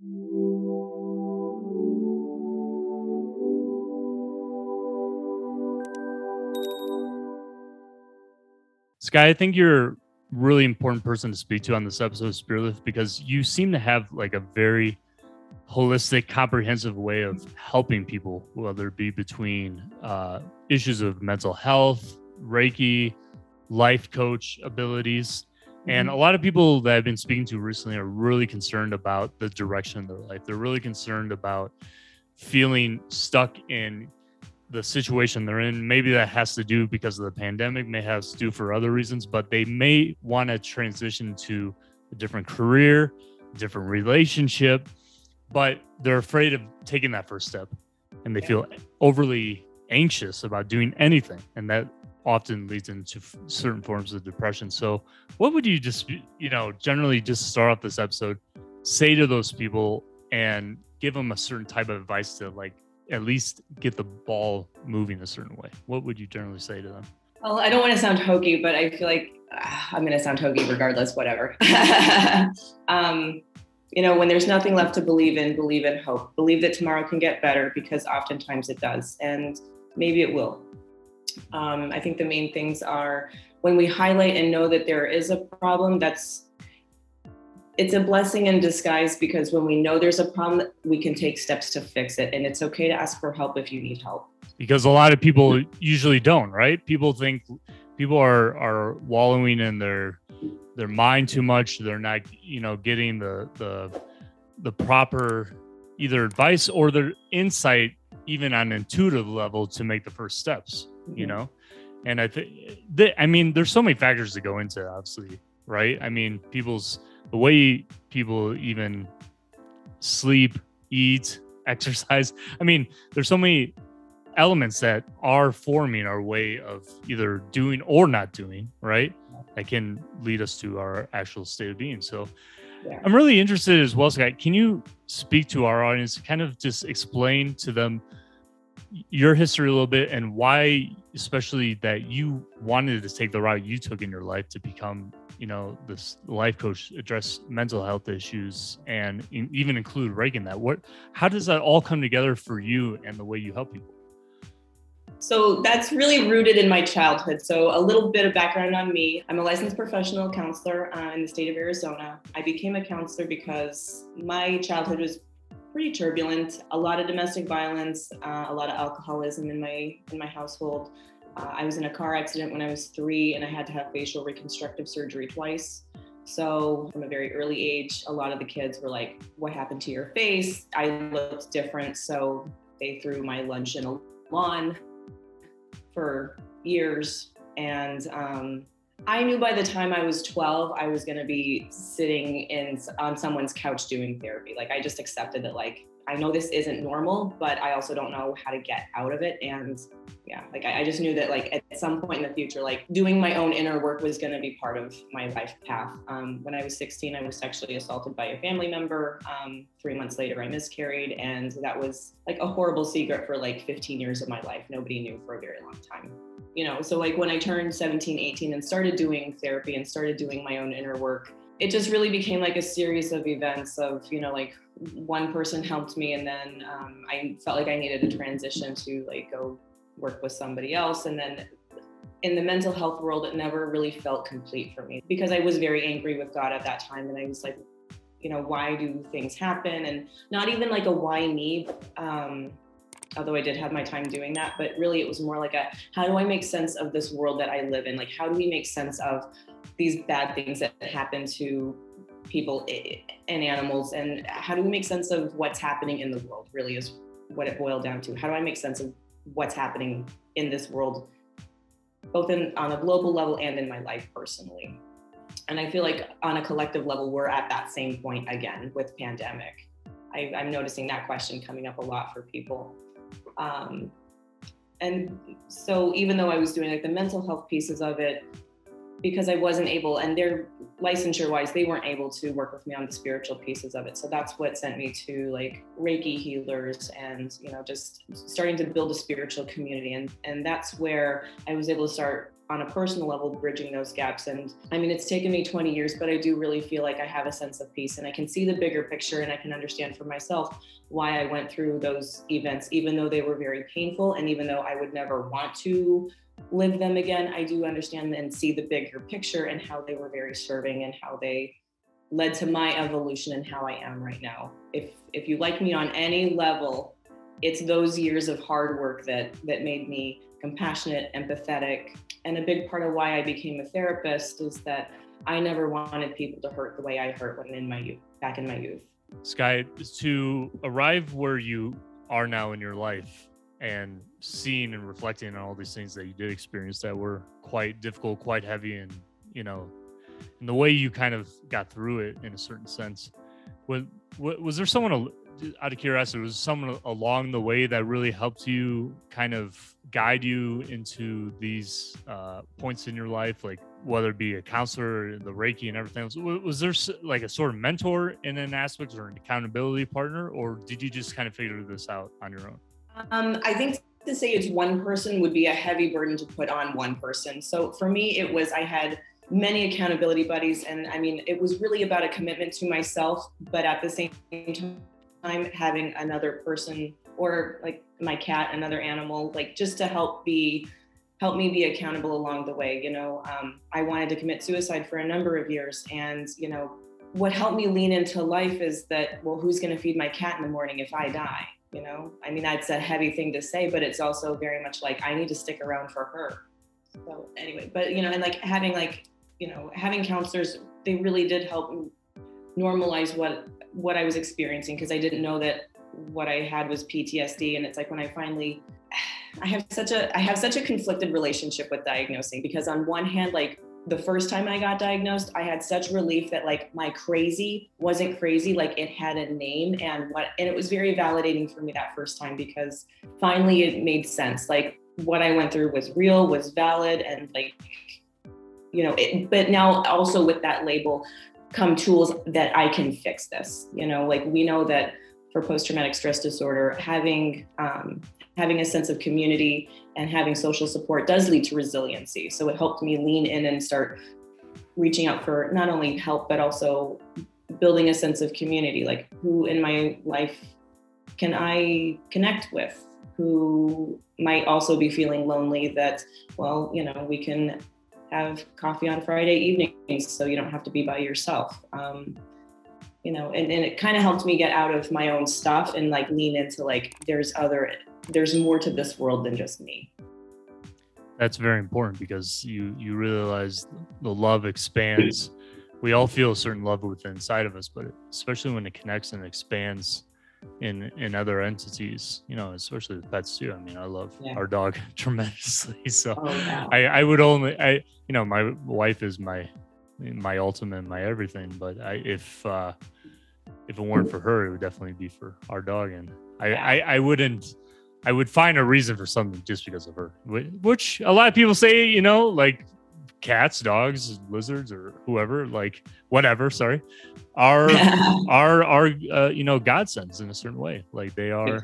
Skye, I think you're a really important person to speak to on this episode of Spiritlift because you seem to have like a very holistic, comprehensive way of helping people, whether it be between uh, issues of mental health, Reiki, life coach abilities. And mm-hmm. a lot of people that I've been speaking to recently are really concerned about the direction of their life. They're really concerned about feeling stuck in the situation they're in. Maybe that has to do because of the pandemic, may have to do for other reasons, but they may want to transition to a different career, different relationship, but they're afraid of taking that first step and they feel overly anxious about doing anything. And that often leads into f- certain forms of depression. So, what would you just, you know, generally just start off this episode, say to those people and give them a certain type of advice to like at least get the ball moving a certain way? What would you generally say to them? Well, I don't want to sound hokey, but I feel like uh, I'm going to sound hokey regardless, whatever. um, you know, when there's nothing left to believe in, believe in hope. Believe that tomorrow can get better because oftentimes it does, and maybe it will. Um, I think the main things are when we highlight and know that there is a problem, that's it's a blessing in disguise because when we know there's a problem, we can take steps to fix it. And it's okay to ask for help if you need help. Because a lot of people usually don't, right? People think people are are wallowing in their their mind too much. They're not, you know, getting the the the proper either advice or their insight even on intuitive level to make the first steps, you Mhm. know? And I think I mean there's so many factors to go into obviously, right? I mean, people's the way people even sleep, eat, exercise. I mean, there's so many elements that are forming our way of either doing or not doing, right? That can lead us to our actual state of being. So Yeah. I'm really interested as well, Scott. Can you speak to our audience, kind of just explain to them your history a little bit and why, especially that you wanted to take the route you took in your life to become, you know, this life coach, address mental health issues, and in, even include Reiki. that. What, how does that all come together for you and the way you help people? So that's really rooted in my childhood. So a little bit of background on me. I'm a licensed professional counselor uh, in the state of Arizona. I became a counselor because my childhood was pretty turbulent. A lot of domestic violence, uh, a lot of alcoholism in my in my household. Uh, I was in a car accident when I was three, and I had to have facial reconstructive surgery twice. So from a very early age, a lot of the kids were like, "What happened to your face?" I looked different, so they threw my lunch in a lawn for years. And um, I knew by the time I was 12, I was going to be sitting in on someone's couch doing therapy. Like I just accepted that, like, I know this isn't normal, but I also don't know how to get out of it. And yeah, like I, I just knew that, like, at some point in the future, like doing my own inner work was going to be part of my life path. Um, when I was 16, I was sexually assaulted by a family member. Um, three months later, I miscarried. And that was like a horrible secret for like 15 years of my life. Nobody knew for a very long time you know so like when i turned 17 18 and started doing therapy and started doing my own inner work it just really became like a series of events of you know like one person helped me and then um, i felt like i needed a transition to like go work with somebody else. And then in the mental health world it never really felt complete for me because i was very angry with god at that time. And i was like you know why do things happen? And not even like a why me um, although I did have my time doing that, but really it was more like a how do I make sense of this world that I live in? Like, how do we make sense of these bad things that happen to people and animals? And how do we make sense of what's happening in the world? Really, is what it boiled down to. How do I make sense of what's happening in this world, both in on a global level and in my life personally? And I feel like on a collective level, we're at that same point again with pandemic. I, I'm noticing that question coming up a lot for people. Um, and so even though I was doing like the mental health pieces of it, because I wasn't able, and their licensure wise, they weren't able to work with me on the spiritual pieces of it. So that's what sent me to like Reiki healers and, you know, just starting to build a spiritual community. And, and that's where I was able to start on a personal level bridging those gaps. And i mean it's taken me 20 years but i do really feel like i have a sense of peace and i can see the bigger picture and i can understand for myself why i went through those events even though they were very painful and even though i would never want to live them again. I do understand and see the bigger picture and how they were very serving and how they led to my evolution and how i am right now. If if you like me on any level it's those years of hard work that that made me compassionate, empathetic, and a big part of why I became a therapist is that I never wanted people to hurt the way I hurt when in my youth, back in my youth. Skye, to arrive where you are now in your life and seeing and reflecting on all these things that you did experience that were quite difficult, quite heavy, and you know, and the way you kind of got through it in a certain sense. Was was there someone out of curiosity, was someone along the way that really helped you kind of guide you into these uh, points in your life, like whether it be a counselor, the Reiki, and everything else? Was there like a sort of mentor in an aspect or an accountability partner, or did you just kind of figure this out on your own? Um, I think to say it's one person would be a heavy burden to put on one person. So for me, it was I had many accountability buddies, and I mean, it was really about a commitment to myself, but at the same time time having another person or like my cat, another animal, like just to help be help me be accountable along the way. You know, um, I wanted to commit suicide for a number of years, and you know, what helped me lean into life is that well, who's going to feed my cat in the morning if I die? You know, I mean, that's a heavy thing to say, but it's also very much like I need to stick around for her. So anyway, but you know, and like having like you know having counselors, they really did help normalize what what I was experiencing because I didn't know that what I had was PTSD. And it's like when I finally I have such a I have such a conflicted relationship with diagnosing because on one hand, like the first time I got diagnosed, I had such relief that like my crazy wasn't crazy, like it had a name and what and it was very validating for me that first time because finally it made sense. Like what I went through was real, was valid, and like you know, it, but now also with that label, come tools that I can fix this. You know, like we know that for post-traumatic stress disorder, having um, having a sense of community and having social support does lead to resiliency. So it helped me lean in and start reaching out for not only help but also building a sense of community. Like who in my life can I connect with? Who might also be feeling lonely? That well, you know, we can have coffee on Friday evenings so you don't have to be by yourself. Um, you know, and, and it kind of helped me get out of my own stuff and like lean into like there's other there's more to this world than just me. That's very important because you you realize the love expands. We all feel a certain love within inside of us, but especially when it connects and expands in in other entities you know especially with pets too i mean i love yeah. our dog tremendously so oh, wow. i i would only i you know my wife is my my ultimate my everything but i if uh if it weren't for her it would definitely be for our dog and i yeah. I, I wouldn't i would find a reason for something just because of her which a lot of people say you know like cats dogs lizards or whoever like whatever sorry are are are uh, you know godsends in a certain way. Like they are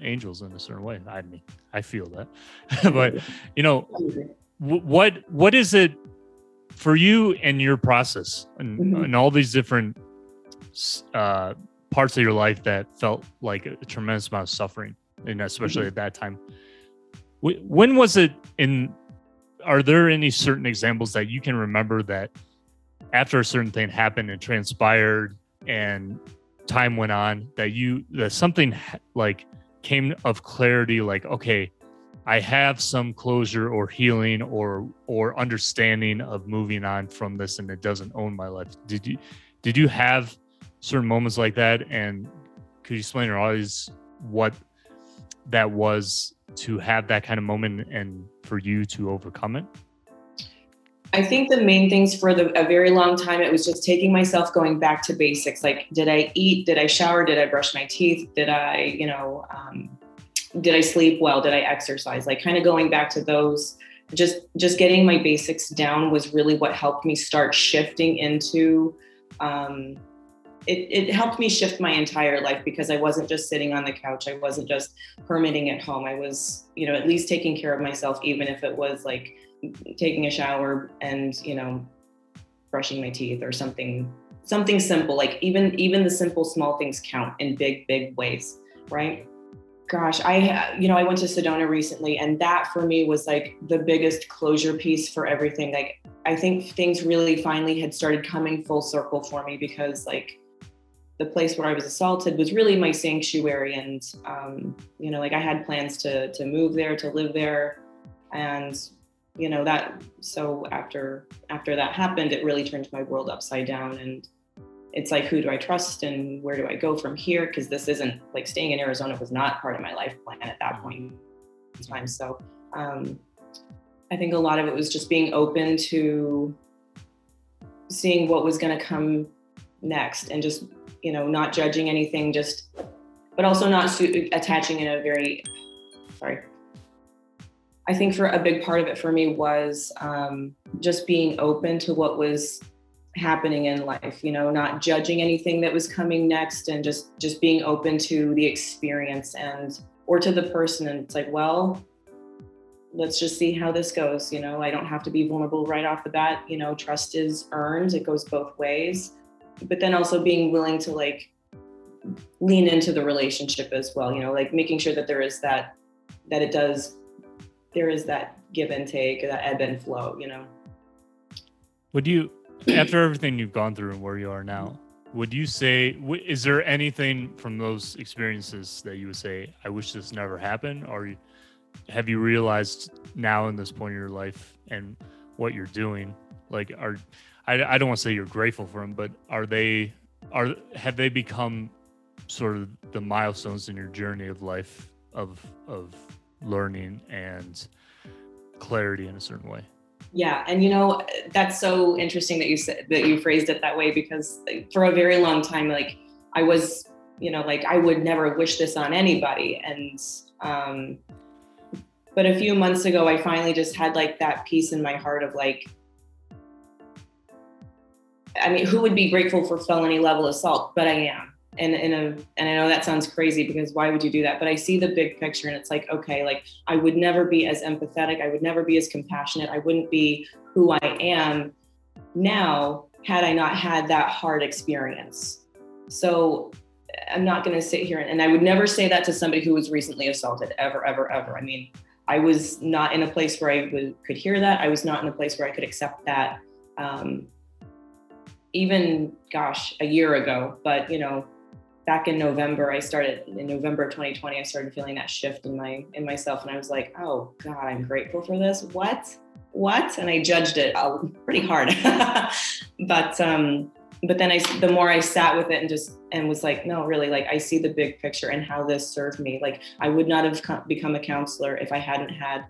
angels in a certain way. I mean i feel that. But you. know w- what what is it for you and your process and, mm-hmm. and all these different uh, parts of your life that felt like a tremendous amount of suffering and especially mm-hmm. at that time? When was it in are there any certain examples that you can remember that after a certain thing happened and transpired and time went on that you that something like came of clarity like okay i have some closure or healing or or understanding of moving on from this and it doesn't own my life. Did you did you have certain moments like that? And could you explain to our audience what that was to have that kind of moment and for you to overcome it I think the main things for the, a very long time, it was just taking myself going back to basics. Like, did I eat? Did I shower? Did I brush my teeth? Did I, you know, um, did I sleep well? Did I exercise? Like, kind of going back to those. Just, just getting my basics down was really what helped me start shifting into. Um, it, it helped me shift my entire life because I wasn't just sitting on the couch. I wasn't just hermiting at home. I was, you know, at least taking care of myself, even if it was like taking a shower and you know brushing my teeth or something something simple like even even the simple small things count in big big ways right gosh i you know i went to sedona recently and that for me was like the biggest closure piece for everything like i think things really finally had started coming full circle for me because like the place where i was assaulted was really my sanctuary. And um, you know like i had plans to to move there to live there. And you know that so after after that happened it really turned my world upside down. And it's like who do i trust and where do i go from here? Because this isn't like staying in arizona was not part of my life plan at that point in time. So um, i think a lot of it was just being open to seeing what was going to come next and just you know not judging anything just but also not su- attaching in a very sorry. I think for a big part of it for me was um, just being open to what was happening in life you know not judging anything that was coming next and just just being open to the experience and or to the person. And it's like well let's just see how this goes you know i don't have to be vulnerable right off the bat you know trust is earned it goes both ways but then also being willing to like lean into the relationship as well you know like making sure that there is that that it does there is that give and take, that ebb and flow, you know. Would you, after everything you've gone through and where you are now, would you say, is there anything from those experiences that you would say, I wish this never happened? Or have you realized now in this point in your life and what you're doing? Like, are, I, I don't want to say you're grateful for them, but are they, are, have they become sort of the milestones in your journey of life of, of learning and clarity in a certain way. Yeah, and you know that's so interesting that you said that you phrased it that way because for a very long time, like I was, you know, like I would never wish this on anybody, and um, but a few months ago, I finally just had like that peace in my heart of like, I mean, who would be grateful for felony level assault? But I am, and in a and I know that sounds crazy because why would you do that? But I see the big picture and it's like, okay, like I would never be as empathetic, I would never be as compassionate, I wouldn't be who I am now had I not had that hard experience. So I'm not going to sit here and, and, I would never say that to somebody who was recently assaulted ever, ever, ever. I mean, I was not in a place where I would, could hear that. I was not in a place where I could accept that. Um, even gosh, a year ago, but you know, back in November, I started in November of 2020, I started feeling that shift in my in myself, and I was like, oh God, I'm grateful for this. What? What? And I judged it uh, pretty hard. but um, but then I, the more I sat with it and just and was like, no, really, like I see the big picture and how this served me. Like I would not have become a counselor if I hadn't had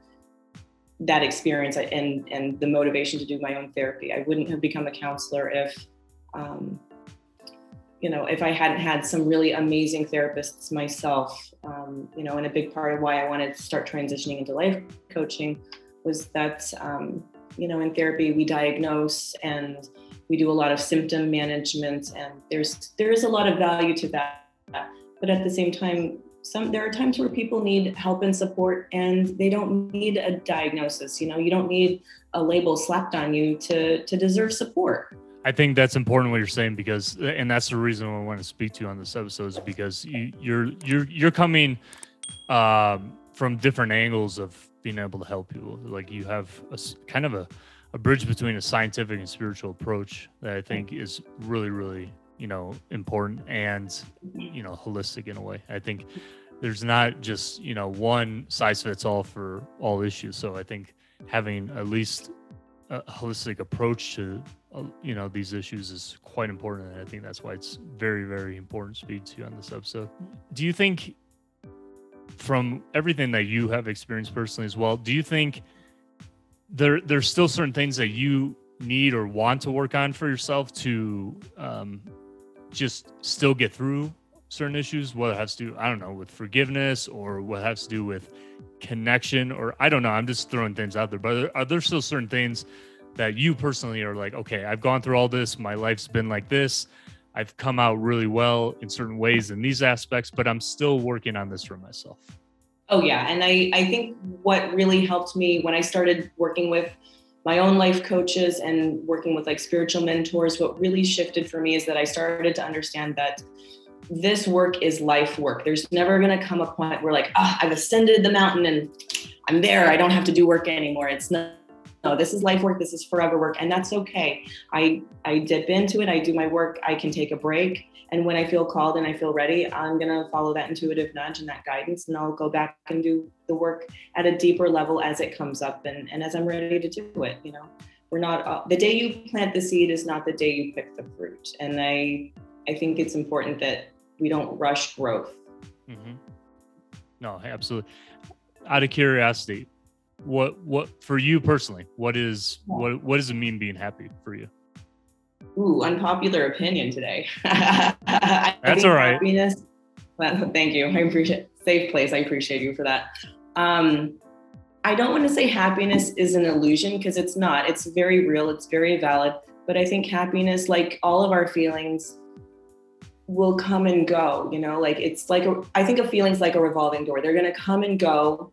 that experience and and the motivation to do my own therapy. I wouldn't have become a counselor if um, you know, if I hadn't had some really amazing therapists myself, um, you know, and a big part of why I wanted to start transitioning into life coaching was that, um, you know, in therapy we diagnose and we do a lot of symptom management, and there's there is a lot of value to that. But at the same time, some there are times where people need help and support, and they don't need a diagnosis. You know, you don't need a label slapped on you to to deserve support. I think that's important what you're saying because, and that's the reason I want to speak to you on this episode is because you, you're you're you're coming um, from different angles of being able to help people. Like you have a kind of a, a bridge between a scientific and spiritual approach that I think is really really you know important and you know holistic in a way. I think there's not just you know one size fits all for all issues. So I think having at least a holistic approach to you know these issues is quite important and i think that's why it's very very important to speak to on this episode. Do you think from everything that you have experienced personally as well do you think there there's still certain things that you need or want to work on for yourself to um, just still get through certain issues? What it has to do i don't know with forgiveness or what has to do with connection or i don't know i'm just throwing things out there but are there still certain things that you personally are like, okay, I've gone through all this. My life's been like this. I've come out really well in certain ways in these aspects, but I'm still working on this for myself. Oh yeah, and I I think what really helped me when I started working with my own life coaches and working with like spiritual mentors, what really shifted for me is that I started to understand that this work is life work. There's never going to come a point where like, oh, I've ascended the mountain and I'm there. I don't have to do work anymore. It's not no, this is life work, this is forever work, and that's okay. I I dip into it, I do my work, I can take a break, and when I feel called and I feel ready, I'm gonna follow that intuitive nudge and that guidance, and I'll go back and do the work at a deeper level as it comes up and, and as I'm ready to do it. You know, we're not uh, the day you plant the seed is not the day you pick the fruit, and I I think it's important that we don't rush growth. Mm-hmm. No, absolutely. Out of curiosity, what what for you personally what is what what does it mean being happy for you? Ooh unpopular opinion today. That's all right. Happiness. Well, thank you. I appreciate safe place. I appreciate you for that. Um i don't want to say happiness is an illusion because it's not. It's very real. It's very valid. But i think happiness like all of our feelings will come and go you know? Like it's like a, I think a feeling's like a revolving door. They're going to come and go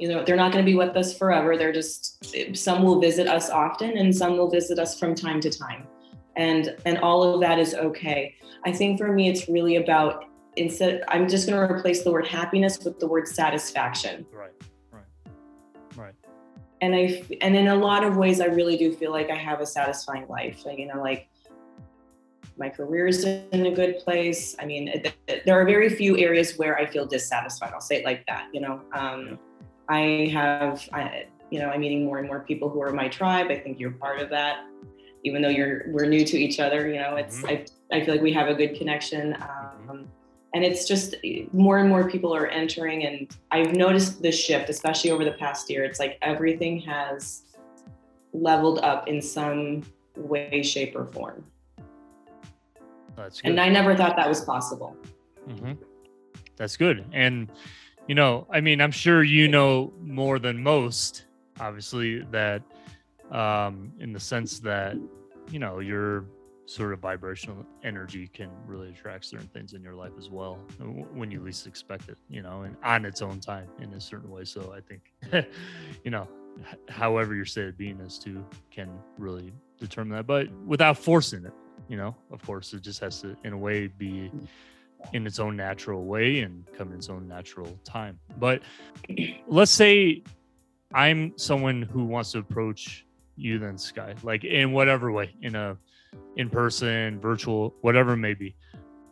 you know they're not going to be with us forever. They're just some will visit us often and some will visit us from time to time. And and all of that is okay. I think for me it's really about instead i'm just going to replace the word happiness with the word satisfaction. Right right right. And i and in a lot of ways i really do feel like i have a satisfying life. Like, you know like my career is in a good place. I mean there are very few areas where i feel dissatisfied. I'll say it like that you know um, I have, I, you know, I'm meeting more and more people who are my tribe. I think you're part of that, even though you're we're new to each other. You know, it's mm-hmm. I, I feel like we have a good connection, mm-hmm. um, and it's just more and more people are entering, and I've noticed the shift, especially over the past year. It's like everything has leveled up in some way, shape, or form. That's good. And I never thought that was possible. Mm-hmm. That's good, and you know, I mean, I'm sure you know more than most, obviously, that um, in the sense that, you know, your sort of vibrational energy can really attract certain things in your life as well when you least expect it, you know, and on its own time in a certain way. So I think, you know, however your state of being is too can really determine that, but without forcing it, you know, of course, it just has to, in a way, be in its own natural way and come in its own natural time. But let's say I'm someone who wants to approach you then Skye, like in whatever way, in a in person, virtual, whatever it may be.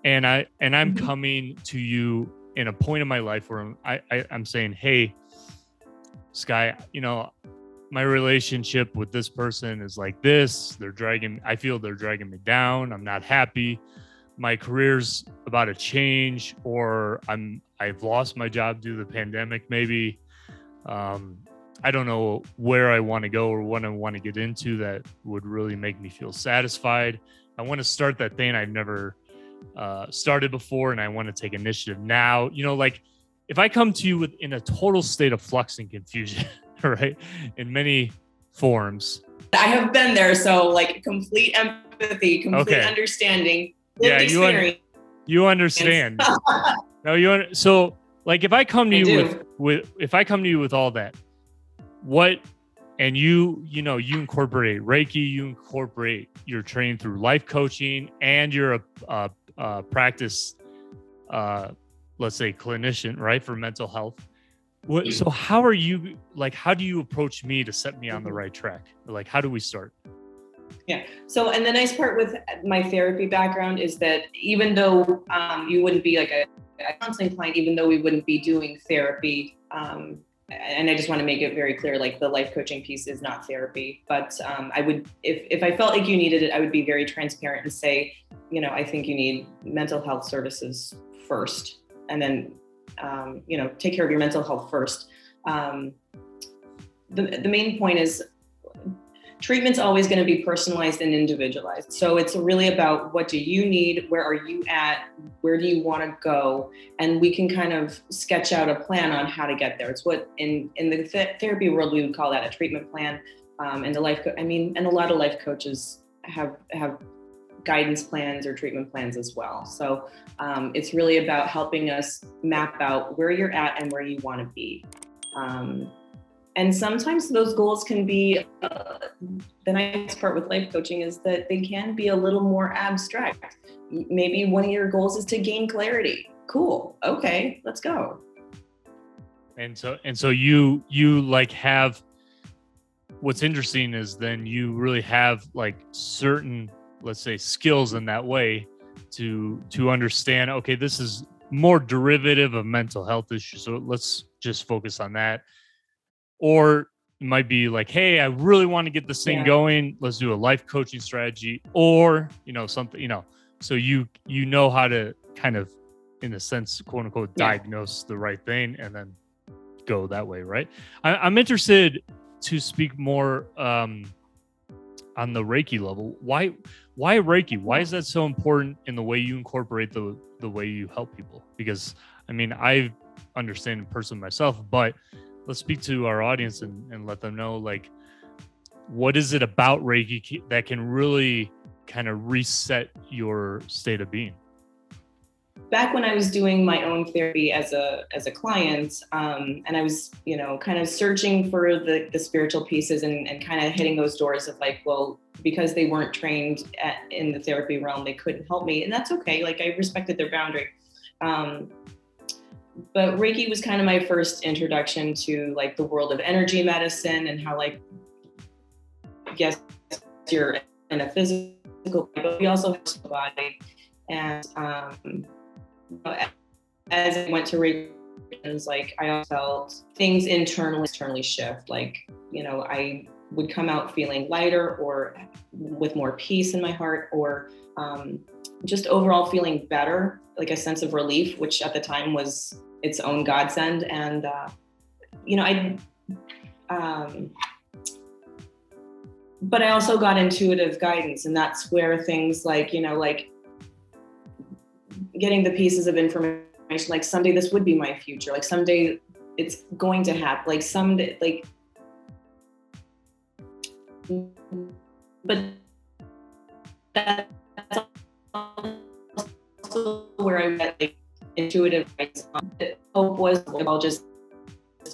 And I and I'm mm-hmm. coming to you in a point in my life where I'm I, I I'm saying, hey, Skye, you know, my relationship with this person is like this. They're dragging I feel they're dragging me down. I'm not happy my career's about to change or I'm I've lost my job due to the pandemic maybe um, I don't know where I want to go or what I want to get into that would really make me feel satisfied. I want to start that thing I've never uh, started before and I want to take initiative now. You know, like if I come to you with in a total state of flux and confusion, right, in many forms. I have been there. So, like, complete empathy, complete okay. understanding yeah, you un- you understand. no, you un- so like if I come to I you do. with with if I come to you with all that, what and you you know you incorporate Reiki, you incorporate your training through life coaching, and you're a, a, a practice, uh, let's say clinician, right, for mental health. What, so how are you like? How do you approach me to set me on the mm-hmm. right track? Like, how do we start? Yeah. So, and the nice part with my therapy background is that even though um, you wouldn't be like a, a, counseling client, even though we wouldn't be doing therapy, um, and I just want to make it very clear, like the life coaching piece is not therapy, but um, I would, if, if I felt like you needed it, I would be very transparent and say, you know, I think you need mental health services first, and then, um, you know, take care of your mental health first. Um, the, the main point is treatment's always going to be personalized and individualized. So it's really about what do you need, where are you at, where do you want to go, and we can kind of sketch out a plan on how to get there. It's what in in the th- therapy world we would call that a treatment plan. Um, and the life, co- I mean, and a lot of life coaches have have guidance plans or treatment plans as well. So um, it's really about helping us map out where you're at and where you want to be. Um, and sometimes those goals can be uh, the nice part with life coaching is that they can be a little more abstract. Maybe one of your goals is to gain clarity. Cool. Okay, let's go. And so and so you you like have what's interesting is then you really have like certain let's say skills in that way to to understand okay this is more derivative of mental health issues so let's just focus on that or it might be like hey i really want to get this thing yeah. going. Let's do a life coaching strategy or you know something you know so you you know how to kind of in a sense quote unquote yeah. diagnose the right thing and then go that way right? I, i'm interested to speak more um on the reiki level. Why why reiki? Why is that so important in the way you incorporate the the way you help people? Because i mean i understand in person myself but let's speak to our audience and, and let them know like what is it about reiki that can really kind of reset your state of being back when I was doing my own therapy as a as a client, um, and I was you know kind of searching for the the spiritual pieces and, and kind of hitting those doors of like, well, because they weren't trained at, in the therapy realm, they couldn't help me, and that's okay. Like I respected their boundary. Um, but Reiki was kind of my first introduction to like the world of energy medicine and how like yes you're in a physical but we also have a body and um, as I went to Reiki, it was like I felt things internally externally shift. Like you know, I would come out feeling lighter or with more peace in my heart, or um, just overall feeling better, like a sense of relief, which at the time was its own godsend. And uh, you know, I. Um, but I also got intuitive guidance, and that's where things like you know, like getting the pieces of information like someday this would be my future like someday it's going to happen like someday like but that's also where I get like intuitive hope was I'll just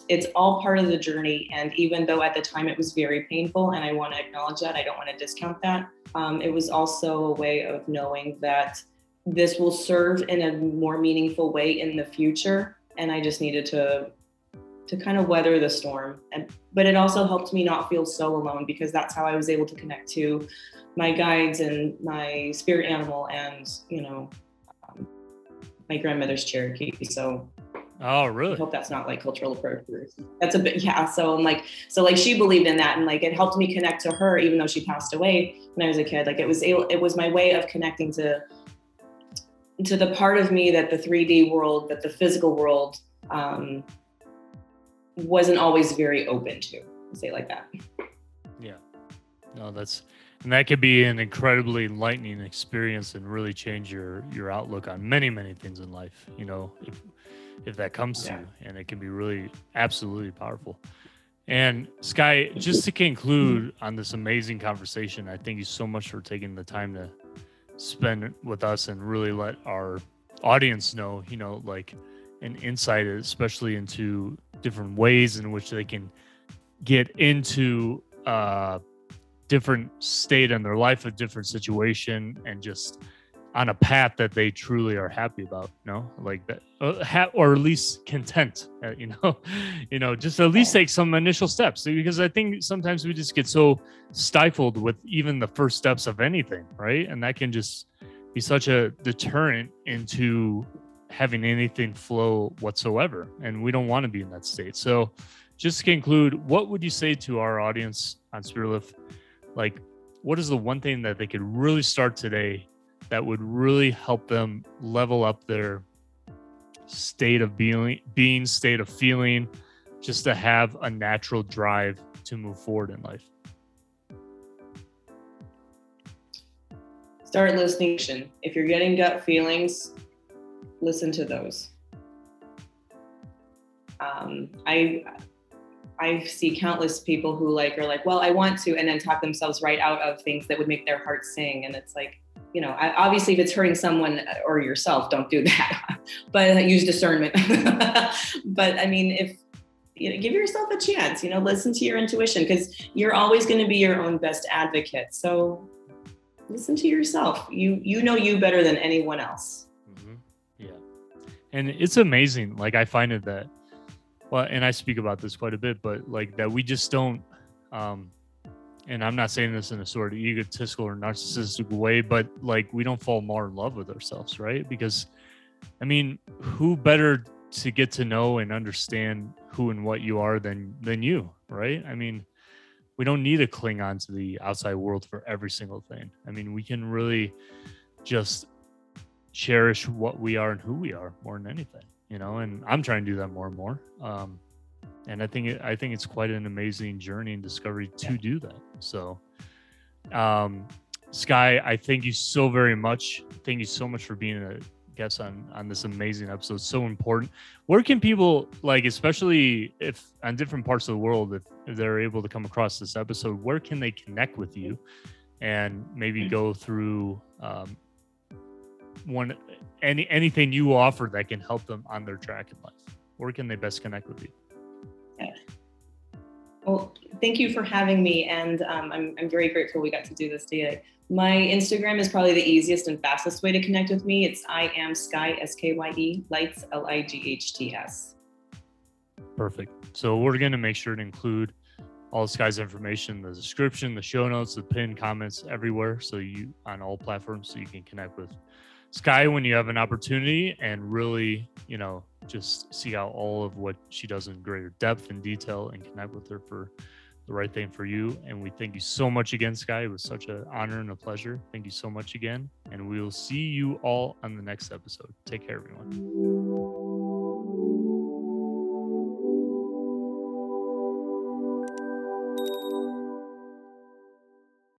it's all part of the journey. And even though at the time it was very painful and I want to acknowledge that I don't want to discount that um, it was also a way of knowing that this will serve in a more meaningful way in the future. And i just needed to to kind of weather the storm. And but it also helped me not feel so alone because that's how i was able to connect to my guides and my spirit animal and you know my grandmother's cherokee so Oh, really? I hope that's not like cultural appropriation. That's a bit, yeah. So I'm like, so like she believed in that, and like it helped me connect to her, even though she passed away when I was a kid. Like it was, able, it was my way of connecting to to the part of me that the 3D world, that the physical world um, wasn't always very open to, say like that. Yeah. No, that's and that could be an incredibly enlightening experience and really change your your outlook on many many things in life. You know, if if that comes yeah. to you, and it can be really absolutely powerful. And Skye, just to conclude on this amazing conversation, I thank you so much for taking the time to spend with us and really let our audience know, you know, like an insight, especially into different ways in which they can get into a different state in their life, a different situation, and just on a path that they truly are happy about you know? Like that uh, ha- or at least content uh, you know? You know just at least take some initial steps because i think sometimes we just get so stifled with even the first steps of anything right? And that can just be such a deterrent into having anything flow whatsoever and we don't want to be in that state. So just to conclude what would you say to our audience on spiritlift like what is the one thing that they could really start today that would really help them level up their state of being, being state of feeling, just to have a natural drive to move forward in life? Start listening. If you're getting gut feelings, listen to those. Um, I I see countless people who like are like, well, I want to, and then talk themselves right out of things that would make their heart sing, and it's like, you know, obviously if it's hurting someone or yourself, don't do that. but use discernment. but I mean, if you know, give yourself a chance, you know, listen to your intuition because you're always going to be your own best advocate. So listen to yourself. You you know you better than anyone else. Mm-hmm. Yeah, and it's amazing. Like I find it that, well, and I speak about this quite a bit, but like that we just don't. um and I'm not saying this in a sort of egotistical or narcissistic way, but like we don't fall more in love with ourselves, right? Because, I mean, who better to get to know and understand who and what you are than than you, right? I mean, we don't need to cling on to the outside world for every single thing. I mean, we can really just cherish what we are and who we are more than anything, you know. And I'm trying to do that more and more. Um, and I think it, I think it's quite an amazing journey and discovery to yeah. do that. So, um, Skye, I thank you so very much. Thank you so much for being a guest on on this amazing episode. So important. Where can people like, especially if on different parts of the world, if, if they're able to come across this episode, where can they connect with you, and maybe mm. go through um, one any anything you offer that can help them on their track in life? Where can they best connect with you? Well, thank you for having me, and um, I'm, I'm very grateful we got to do this today. My Instagram is probably the easiest and fastest way to connect with me. It's I am Skye S K Y E Lights L I G H T S. Perfect. So we're going to make sure to include all Skye's information, the description, the show notes, the pin comments everywhere, so you on all platforms, so you can connect with Skye when you have an opportunity and really, you know, just see out all of what she does in greater depth and detail and connect with her for the right thing for you. And we thank you so much again, Skye. It was such an honor and a pleasure. Thank you so much again. And we will see you all on the next episode. Take care, everyone.